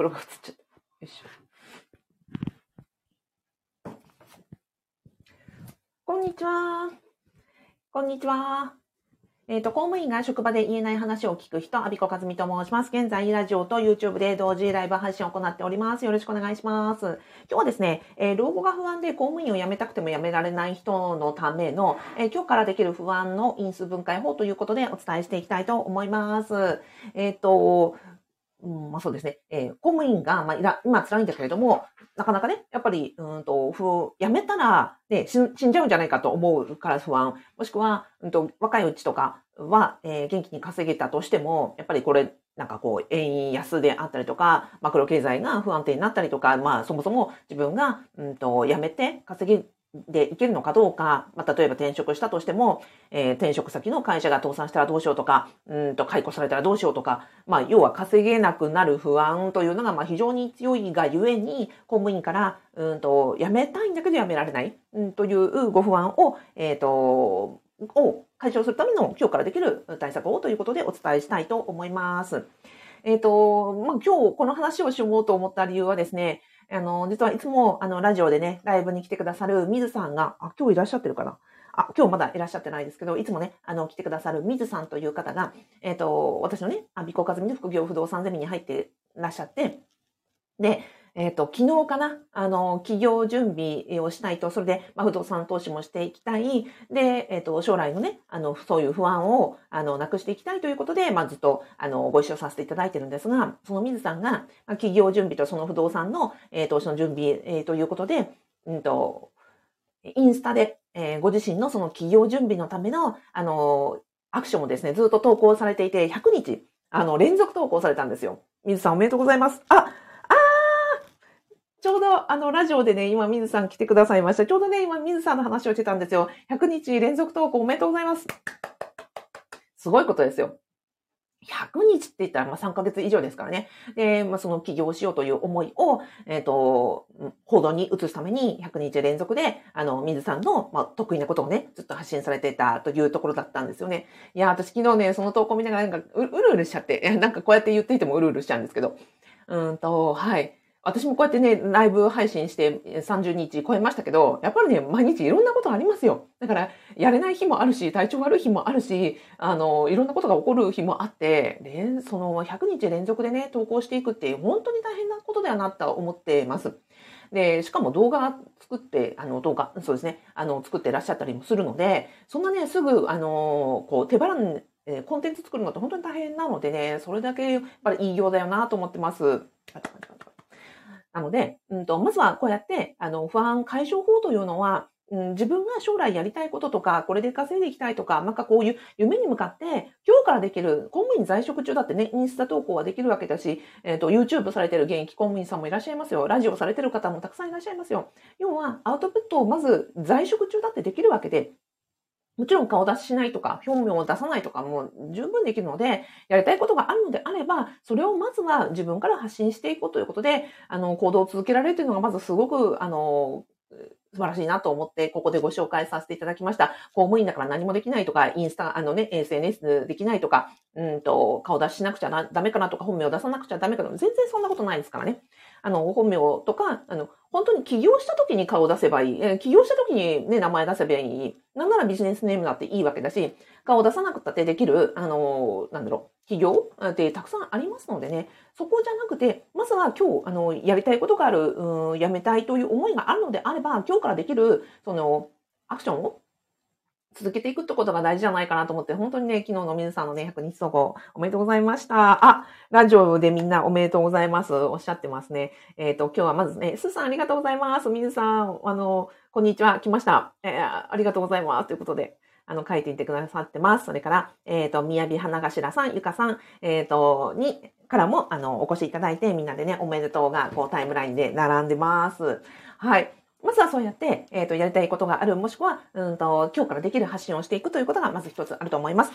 黒が映っちゃった。よいしょ。こんにちは。こんにちは。えっ、ー、と、公務員が職場で言えない話を聞く人、アビコカズミと申します。現在、ラジオと YouTube で同時ライブ配信を行っております。よろしくお願いします。今日はですね、えー、老後が不安で公務員を辞めたくても辞められない人のための、えー、今日からできる不安の因数分解法ということでお伝えしていきたいと思います。えっ、と、うん、まあそうですね。えー、公務員が、まあ、今辛いんだけれども、なかなかね、やっぱり、うんと、ふ、辞めたら、ね、死んじゃうんじゃないかと思うから不安。もしくは、うんと、若いうちとかは、えー、元気に稼げたとしても、やっぱりこれ、なんかこう、円安であったりとか、マクロ経済が不安定になったりとか、まあ、そもそも自分が、うんと、辞めて稼げでいけるのかどうか、まあ、例えば転職したとしても、えー、転職先の会社が倒産したらどうしようとか、うんと解雇されたらどうしようとか、まあ、要は稼げなくなる不安というのが、まあ、非常に強いがゆえに、公務員から、うんと、辞めたいんだけど辞められない、うん、というご不安を、えっ、ー、と、を解消するための今日からできる対策をということでお伝えしたいと思います。えっ、ー、と、まあ、今日この話をしようと思った理由はですね、あの、実はいつも、あの、ラジオでね、ライブに来てくださる水さんが、あ、今日いらっしゃってるかな？あ、今日まだいらっしゃってないですけど、いつもね、あの、来てくださる水さんという方が、えっ、ー、と、私のね、あ、美コカズミの副業不動産ゼミに入ってらっしゃって、で、えっ、ー、と、昨日かな、あの、企業準備をしたいと、それで、まあ、不動産投資もしていきたい。で、えっ、ー、と、将来のね、あの、そういう不安を、あの、なくしていきたいということで、まあ、ずっと、あの、ご一緒させていただいてるんですが、その水さんが、まあ、企業準備とその不動産の、えー、投資の準備、えー、ということで、うんと、インスタで、えー、ご自身のその企業準備のための、あの、アクションをですね、ずっと投稿されていて、100日、あの、連続投稿されたんですよ。水さんおめでとうございます。あ、ちょうどあのラジオでね、今水さん来てくださいました。ちょうどね、今水さんの話をしてたんですよ。100日連続投稿おめでとうございます。すごいことですよ。100日って言ったら、まあ、3ヶ月以上ですからね。で、まあ、その起業しようという思いを、えっ、ー、と、報道に移すために100日連続で、あの、水さんの、まあ、得意なことをね、ずっと発信されていたというところだったんですよね。いや、私昨日ね、その投稿見ながらなんかう、うるうるしちゃって、なんかこうやって言っていてもうるうるしちゃうんですけど、うんと、はい。私もこうやってね、ライブ配信して30日超えましたけど、やっぱりね、毎日いろんなことありますよ。だから、やれない日もあるし、体調悪い日もあるし、あの、いろんなことが起こる日もあって、で、その100日連続でね、投稿していくっていう本当に大変なことではなと思ってます。で、しかも動画作って、あの、動画、そうですね、あの、作ってらっしゃったりもするので、そんなね、すぐ、あの、こう、手放ん、えコンテンツ作るのって本当に大変なのでね、それだけやっぱりいいようだよなと思ってます。なので、うんと、まずはこうやって、あの、不安解消法というのは、うん、自分が将来やりたいこととか、これで稼いでいきたいとか、なんかこういう夢に向かって、今日からできる、公務員在職中だってね、インスタ投稿はできるわけだし、えっ、ー、と、YouTube されてる現役公務員さんもいらっしゃいますよ。ラジオされてる方もたくさんいらっしゃいますよ。要は、アウトプットをまず在職中だってできるわけで、もちろん顔出ししないとか、表面を出さないとかも十分できるので、やりたいことがあるのであれば、それをまずは自分から発信していこうということで、あの、行動を続けられるというのがまずすごく、あの、素晴らしいなと思って、ここでご紹介させていただきました。公務員だから何もできないとか、インスタ、あのね、SNS できないとか、うんと、顔出ししなくちゃダメかなとか、本名を出さなくちゃダメかな全然そんなことないですからね。あの、本名とか、あの、本当に起業した時に顔を出せばいい。起業した時にね、名前出せばいい。なんならビジネスネームだっていいわけだし、顔を出さなくたってできる、あの、なんだろう、起業？ってたくさんありますのでね、そこじゃなくて、まずは今日、あの、やりたいことがある、うん、やめたいという思いがあるのであれば、今日からできる、その、アクションを続けていくってことが大事じゃないかなと思って、本当にね、昨日の皆さんのね、100日投稿おめでとうございました。あ、ラジオでみんなおめでとうございます。おっしゃってますね。えっ、ー、と、今日はまずね、すーさんありがとうございます。水さん、あの、こんにちは、来ました。えー、ありがとうございます。ということで、あの、書いていてくださってます。それから、えっ、ー、と、宮城花頭さん、ゆかさん、えっ、と、に、からも、あの、お越しいただいて、みんなでね、おめでとうが、こう、タイムラインで並んでます。はい。まずはそうやって、えっ、ー、と、やりたいことがある、もしくは、うんと、今日からできる発信をしていくということが、まず一つあると思います。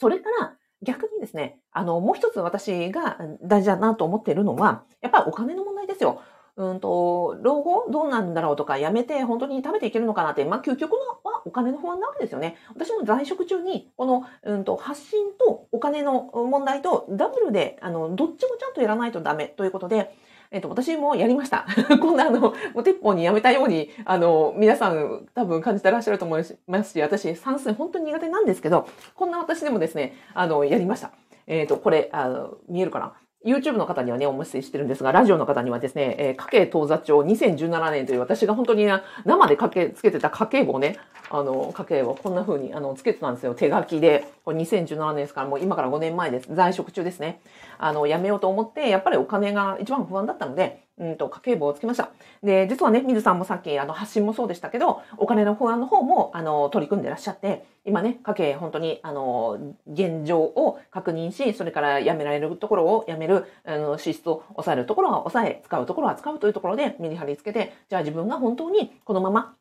それから、逆にですね、あの、もう一つ私が大事だなと思っているのは、やっぱりお金の問題ですよ。うんと、老後どうなんだろうとか、やめて本当に食べていけるのかなって、まあ、究極のはお金の不安なわけですよね。私も在職中に、この、うんと、発信とお金の問題とダブルで、あの、どっちもちゃんとやらないとダメということで、えっと、私もやりました。こんなあの、もう鉄砲にやめたように、あの、皆さん多分感じてらっしゃると思いますし、私、算数本当に苦手なんですけど、こんな私でもですね、あの、やりました。えっ、と、これ、あの、見えるかな？YouTube の方にはね、お見せしてるんですが、ラジオの方にはですね、えー、家計当座帳2017年という私が本当に生でかけ、つけてた家計簿をね、あの、家計をこんな風に、あの、つけてたんですよ。手書きで。これ2017年ですから、もう今から5年前です。在職中ですね。あの、やめようと思って、やっぱりお金が一番不安だったので、うんと、家計簿をつけました。で、実はね、水さんもさっき、あの、発信もそうでしたけど、お金の不安の方も、あの、取り組んでらっしゃって、今ね、家計、本当に、あの、現状を確認し、それからやめられるところをやめる、あの、支出を抑えるところは抑え、使うところは使うというところで、メリハリつけて、じゃあ自分が本当にこのまま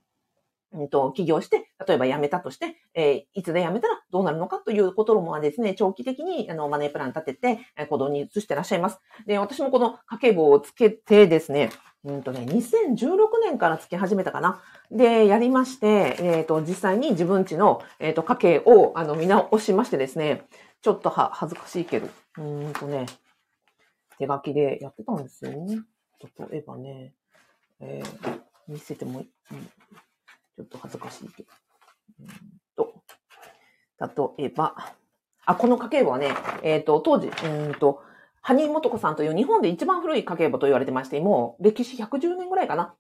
うんと、起業して、例えば辞めたとして、えー、いつで辞めたらどうなるのかということもですね、長期的にあのマネープラン立てて、え行動に移してらっしゃいます。で、私もこの家計簿をつけてですね、うんとね、2016年からつけ始めたかな。で、やりまして、えっ、ー、と、実際に自分家の、えっ、ー、と、家計を、あの、見直しましてですね、ちょっとは、恥ずかしいけど、うんとね、手書きでやってたんですよね。例えばね、えー、見せてもいい、ちょっと恥ずかしいけど。と、例えば、あ、この家計簿はね、えっ、ー、と、当時、うんと、ハニーモトコさんという日本で一番古い家計簿と言われてまして、もう歴史110年ぐらいかな、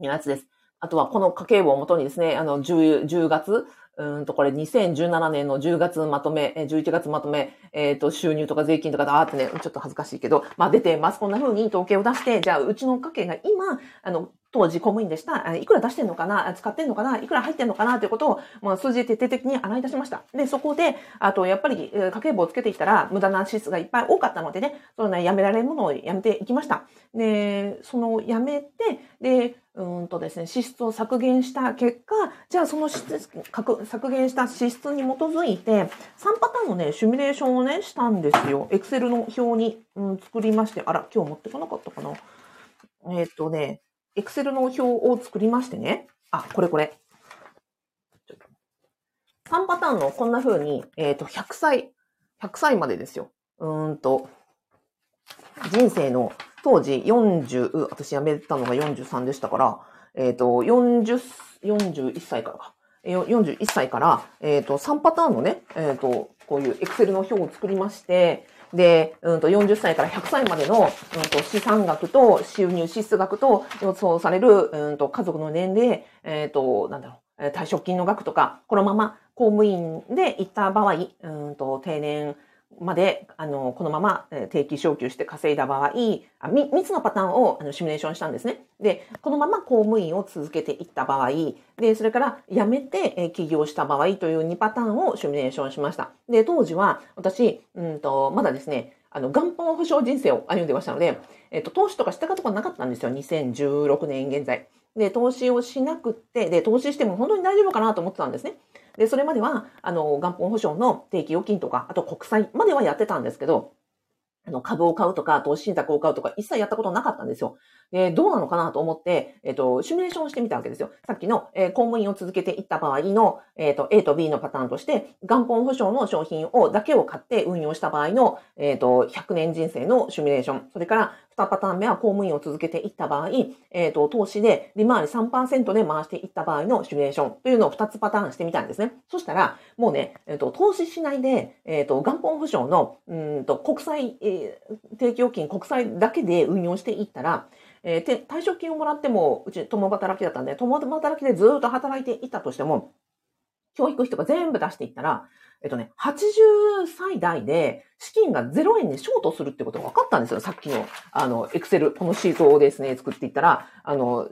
のやつです。あとはこの家計簿をもとにですね、あの、10, 10月、うんと、これ2017年の10月まとめ、11月まとめ、えっ、ー、と、収入とか税金とかだーってね、ちょっと恥ずかしいけど、まあ出てます。こんな風に統計を出して、じゃあ、うちの家計が今、あの、当時公務員でした。いくら出してんのかな？使ってんのかな？いくら入ってんのかな？ということを、まあ、数字徹底的に洗い出しました。で、そこで、あと、やっぱり、家計簿をつけてきたら、無駄な支出がいっぱい多かったのでね、そのね、やめられるものをやめていきました。で、その、やめて、で、うんとですね、支出を削減した結果、じゃあその支出、削減した支出に基づいて、3パターンのね、シミュレーションをね、したんですよ。エクセルの表に、うん、作りまして、あら、今日持ってこなかったかな？えっ、ー、とね、エクセルの表を作りましてね。あ、これこれ。3パターンのこんな風に、えっ、ー、と、100歳、100歳までですよ。うんと、人生の当時40、私辞めたのが43でしたから、えっ、ー、と、40、41歳からか。41歳から、えっ、ー、と、3パターンのね、えっ、と、こういうエクセルの表を作りまして、で、うんと40歳から100歳までの、うんと資産額と収入支出額と予想される、うんと家族の年齢、えっ、ー、と、なんだろう、退職金の額とか、このまま公務員で行った場合、うんと定年まで、あの、このまま定期昇給して稼いだ場合、あ3つのパターンをあのシミュレーションしたんですね。で、このまま公務員を続けていった場合、で、それから辞めて起業した場合という2パターンをシミュレーションしました。で、当時は私、うんと、まだですね、あの、元本保証人生を歩んでましたので、えっと、投資とかしたことがなかったんですよ。2016年現在。で、投資をしなくって、で、投資しても本当に大丈夫かなと思ってたんですね。で、それまでは、あの、元本保証の定期預金とか、あと国債まではやってたんですけど、あの、株を買うとか、投資信託を買うとか、一切やったことなかったんですよ。で、どうなのかなと思って、えっ、と、シミュレーションしてみたわけですよ。さっきの、えー、公務員を続けていった場合の、えっ、と、A と B のパターンとして、元本保証の商品を、だけを買って運用した場合の、えっ、と、100年人生のシミュレーション。それから、2パターン目は公務員を続けていった場合、えっ、と、投資で利回り3%で回していった場合のシミュレーションというのを2つパターンしてみたんですね。そしたら、もうね、えっ、と、投資しないで、えっ、と、元本保証の、うんと、国債、えー、定期預金、国債だけで運用していったら、えー、退職金をもらっても、うち共働きだったんで、共働きでずっと働いていたとしても、教育費とか全部出していったら、えっとね、80歳代で資金が0円でショートするってことが分かったんですよ。さっきの、あの、エクセル、このシートをですね、作っていったら、あの、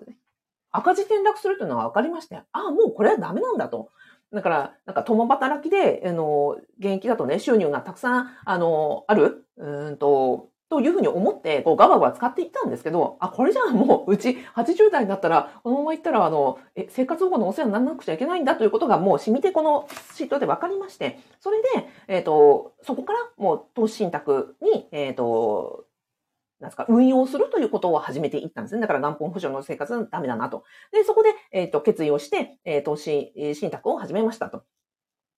赤字転落するっていうのが分かりまして、ああ、もうこれはダメなんだと。だから、なんか共働きで、あの、現役だとね、収入がたくさん、あの、ある、うんと、というふうに思って、こう、ガバガバ使っていったんですけど、あ、これじゃあもう、うち80代になったら、このまま行ったら、あの、え、生活保護のお世話にならなくちゃいけないんだということがもう染みてこのシートで分かりまして、それで、えっ、ー、と、そこからもう投資信託に、えっ、ー、と、なんですか、運用するということを始めていったんですね。だから元本保証の生活はダメだなと。で、そこで、えっ、ー、と、決意をして、えー、投資信託を始めましたと。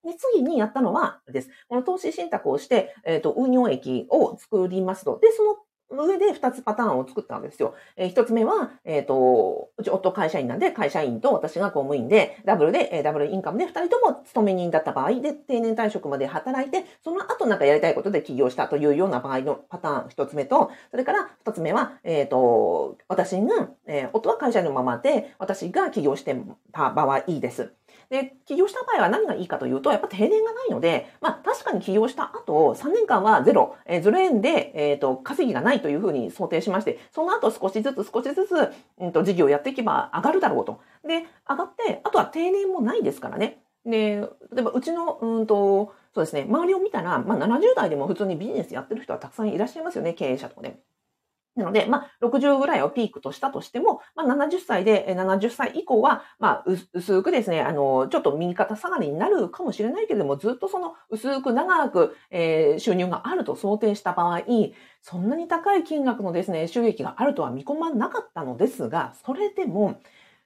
で、次にやったのはです。この投資信託をして、えっ、ー、と、運用益を作りますと。で、その上で2つパターンを作ったわけですよ。えー、1つ目は、えっ、ー、と、うち夫会社員なんで、会社員と私が公務員で、ダブルで、えー、ダブルインカムで2人とも勤め人だった場合で、定年退職まで働いて、その後なんかやりたいことで起業したというような場合のパターン1つ目と、それから2つ目は、えっ、と、私が、え夫は会社員のままで、私が起業してた場合です。で、起業した場合は何がいいかというと、やっぱ定年がないので、まあ確かに起業した後、3年間はゼロ、えー、0円で、えっ、ー、と、稼ぎがないというふうに想定しまして、その後少しずつ少しずつ、うんと、事業をやっていけば上がるだろうと。で、上がって、あとは定年もないですからね。で、例えばうちの、うんと、そうですね、周りを見たら、まあ70代でも普通にビジネスやってる人はたくさんいらっしゃいますよね、経営者とかね。なので、まあ、60ぐらいをピークとしたとしても、まあ、70歳で、70歳以降は、まあ、薄くですね、あの、ちょっと右肩下がりになるかもしれないけれども、ずっとその薄く長く、えー、収入があると想定した場合、そんなに高い金額のですね、収益があるとは見込まなかったのですが、それでも、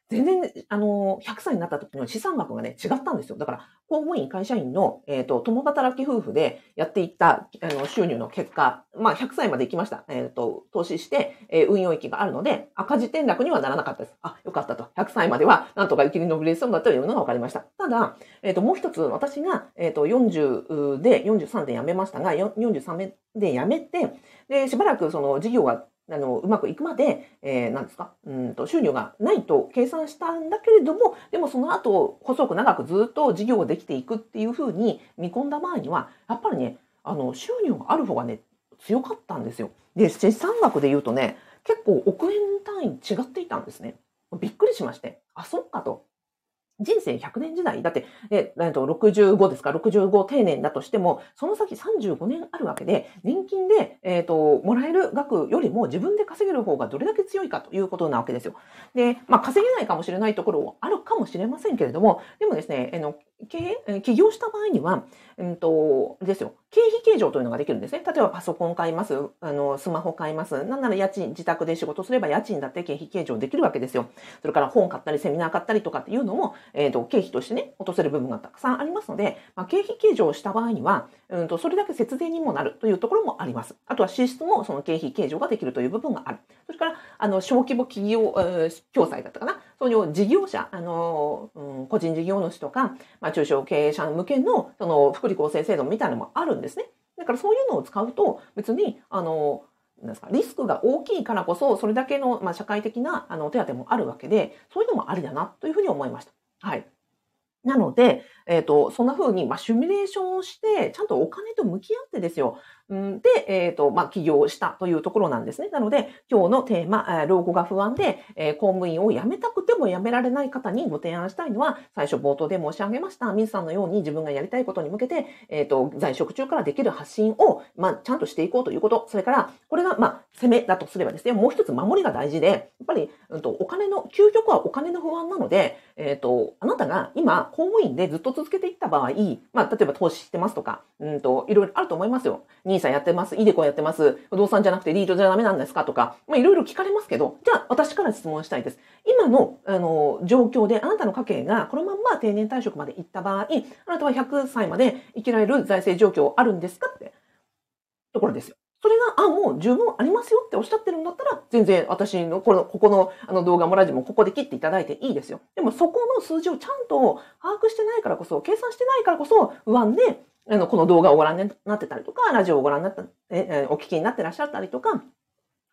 全然、あの、100歳になった時の資産額がね、違ったんですよ。だから、公務員、会社員の、えっ、ー、と、共働き夫婦でやっていったあの収入の結果、まあ、100歳まで行きました。えっ、ー、と、投資して、えー、運用益があるので、赤字転落にはならなかったです。あ、よかったと。100歳までは、なんとか生きり延びれそうだというのが分かりました。ただ、えっ、と、もう一つ、私が、えっ、と、40で、43で辞めましたが、43で辞めて、で、しばらくその事業があの、うまくいくまで、えー、なんですか、うんと、収入がないと計算したんだけれども、でもその後、細く長くずっと事業ができていくっていうふうに見込んだ場合には、やっぱりね、あの、収入がある方がね、強かったんですよ。で、資産額で言うとね、結構億円単位違っていたんですね。びっくりしまして。あ、そっかと。人生100年時代だって、え、えっと、65ですか、65定年だとしても、その先35年あるわけで、年金で、えっと、もらえる額よりも自分で稼げる方がどれだけ強いかということなわけですよ。で、まあ、稼げないかもしれないところもあるかもしれませんけれども、でもですね、えの、経営、起業した場合には、うんと、ですよ。経費計上というのができるんですね。例えばパソコン買います。あの、スマホ買います。なんなら家賃、自宅で仕事すれば家賃だって経費計上できるわけですよ。それから本買ったりセミナー買ったりとかっていうのも、えっ、ー、と、経費としてね、落とせる部分がたくさんありますので、まあ、経費計上した場合には、うんと、それだけ節税にもなるというところもあります。あとは支出もその経費計上ができるという部分がある。それから、あの、小規模企業、えー、共済だったかな。そういう事業者、あの、うん、個人事業主とか、まあ、中小経営者向けの、その、福利厚生制度みたいなのもあるんですね。だからそういうのを使うと、別に、あの、なんですかリスクが大きいからこそ、それだけの、まあ、社会的なあの手当もあるわけで、そういうのもありだなというふうに思いました。はい。なので、えっ、ー、と、そんな風に、まあ、シミュレーションをして、ちゃんとお金と向き合ってですよ。で、えっ、ー、と、まあ、起業したというところなんですね。なので、今日のテーマ、老後が不安で、え、公務員を辞めたくても辞められない方にご提案したいのは、最初冒頭で申し上げました、水さんのように自分がやりたいことに向けて、えっ、ー、と、在職中からできる発信を、まあ、ちゃんとしていこうということ。それから、これが、まあ、攻めだとすればですね、もう一つ守りが大事で、やっぱり、うんと、お金の、究極はお金の不安なので、えっ、と、あなたが今、公務員でずっと続けていった場合、まあ、例えば投資してますとか、うんと、いろいろあると思いますよ。ニーサやってます、イデコやってます、不動産じゃなくてリートじゃダメなんですかとか、まあ、いろいろ聞かれますけど、じゃあ私から質問したいです。今の、あの、状況であなたの家計がこのまんま定年退職まで行った場合、あなたは100歳まで生きられる財政状況あるんですかってところですよ。それが、あ、もう十分ありますよっておっしゃってるんだったら、全然私の、この、ここのあの動画もラジオもここで切っていただいていいですよ。でもそこの数字をちゃんと把握してないからこそ、計算してないからこそ、不安で、あの、この動画をご覧になってたりとか、ラジオをご覧になった、え、お聞きになってらっしゃったりとか、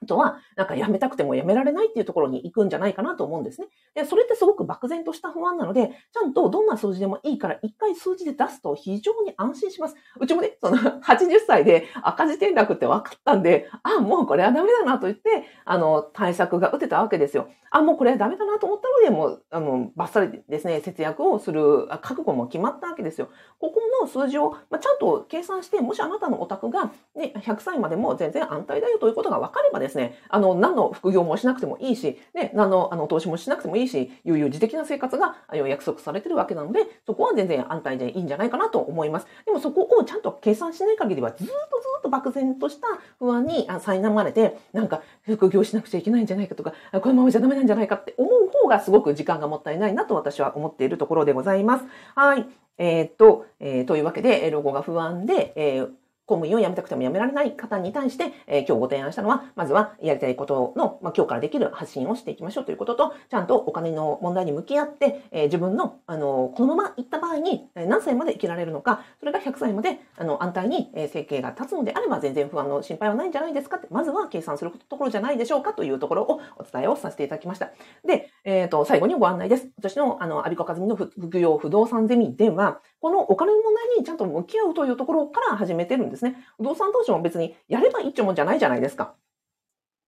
あとは、なんかやめたくてもやめられないっていうところに行くんじゃないかなと思うんですね。で、それってすごく漠然とした不安なので、ちゃんとどんな数字でもいいから一回数字で出すと非常に安心します。うちもね、その80歳で赤字転落って分かったんで、あ、もうこれはダメだなと言って、あの、対策が打てたわけですよ。あ、もうこれはダメだなと思ったので、もう、あの、バッサリですね、節約をする覚悟も決まったわけですよ。ここの数字を、まあ、ちゃんと計算して、もしあなたのお宅が、ね、100歳までも全然安泰だよということが分かればですねですね、あの、何の副業もしなくてもいいし、ね、何の、あの、投資もしなくてもいいし、悠々自適な生活が約束されてるわけなので、そこは全然安泰でいいんじゃないかなと思います。でもそこをちゃんと計算しない限りは、ずっとずっと漠然とした不安に苛まれて、なんか、副業しなくちゃいけないんじゃないかとか、このままじゃダメなんじゃないかって思う方がすごく時間がもったいないなと私は思っているところでございます。はい。えー、っと、えー、というわけで、ロゴが不安で、えー公務員を辞めたくても辞められない方に対して、えー、今日ご提案したのは、まずはやりたいことの、まあ、今日からできる発信をしていきましょうということと、ちゃんとお金の問題に向き合って、えー、自分の、あの、このまま行った場合に、何歳まで生きられるのか、それが100歳まで、あの、安泰に、え、生計が立つのであれば、全然不安の心配はないんじゃないですかって、まずは計算するところじゃないでしょうかというところをお伝えをさせていただきました。で、えっ、ー、と、最後にご案内です。私の、あの、アビコカズミの副業不動産ゼミでは、このお金の問題にちゃんと向き合うというところから始めてるんですね。不動産投資も別にやればいいっちゅうもんじゃないじゃないですか。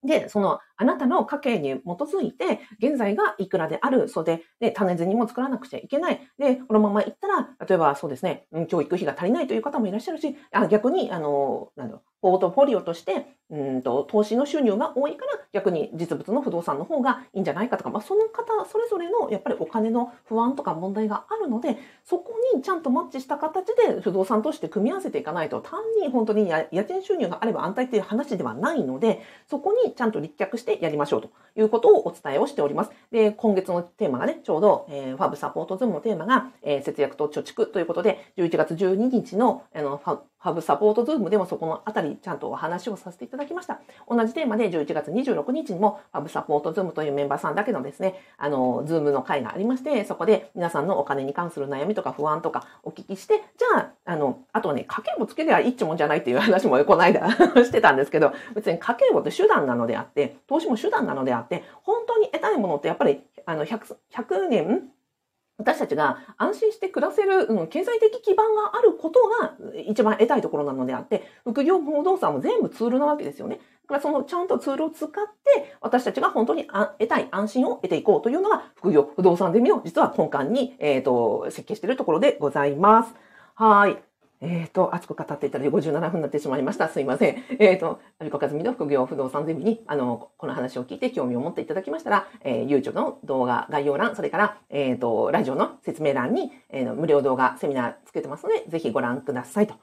で、そのあなたの家計に基づいて、現在がいくらである、そうで、で、種銭も作らなくちゃいけない。で、このままいったら、例えばそうですね、教育費が足りないという方もいらっしゃるし、あ逆に、あの、なんだろう、ポートフォリオとして、うんと、投資の収入が多いから逆に実物の不動産の方がいいんじゃないかとか、まあ、その方それぞれのやっぱりお金の不安とか問題があるので、そこにちゃんとマッチした形で不動産として組み合わせていかないと、単に本当に家賃収入があれば安泰っていう話ではないので、そこにちゃんと立脚してやりましょうということをお伝えをしております。で、今月のテーマがね、ちょうど、えー、ファブサポート Zoom のテーマが、えー、節約と貯蓄ということで、11月12日のあのファハブサポート Zoom でもそこのあたりちゃんとお話をさせていただきました。同じテーマで11月26日にもハブサポート Zoom というメンバーさんだけのですね、あの、 Zoom の会がありまして、そこで皆さんのお金に関する悩みとか不安とかお聞きして、じゃあ、あの、あとね、家計簿つけりゃいいってもんじゃないっていう話もこの間 してたんですけど、別に家計簿って手段なのであって、投資も手段なのであって、本当に得たいものってやっぱり、あの、100, 100年私たちが安心して暮らせる、うん、経済的基盤があることが一番得たいところなのであって、副業不動産も全部ツールなわけですよね。だからそのちゃんとツールを使って、私たちが本当に得たい安心を得ていこうというのが、副業不動産ゼミの実は根幹に、え、ー、と、設計しているところでございます。はい。えっ、ー、と、熱く語っていただいて57分になってしまいました。すいません。えっ、ー、と、アビコカズミの副業不動産ゼミに、あの、この話を聞いて興味を持っていただきましたら、えー、YouTube の動画概要欄、それから、えっ、ー、と、ラジオの説明欄に、えー、無料動画セミナーつけてますので、ぜひご覧くださいと。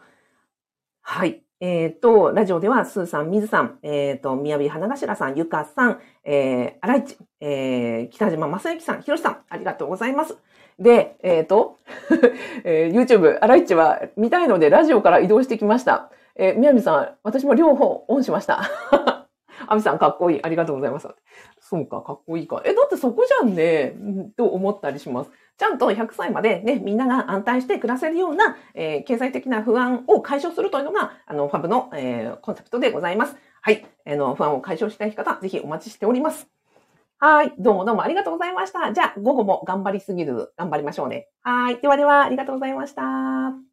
はい。えっ、ー、と、ラジオでは、スーさん、ミズさん、えっ、ー、と、宮城花頭さん、ゆかさん、えー、荒市、えー、北島正幸さん、ひろしさん、ありがとうございます。で、えっ、ー、と、えー、YouTube、アライチは見たいのでラジオから移動してきました。えー、みやみさん、私も両方オンしました。アミさんかっこいい。ありがとうございます。そうか、かっこいいか。え、だってそこじゃんね、と思ったりします。ちゃんと100歳までね、みんなが安泰して暮らせるような、えー、経済的な不安を解消するというのが、あの、ファブの、えー、コンセプトでございます。はい。あの、不安を解消したい方、ぜひお待ちしております。はい。どうもどうもありがとうございました。じゃあ、午後も頑張りすぎず、頑張りましょうね。はい。ではでは、ありがとうございました。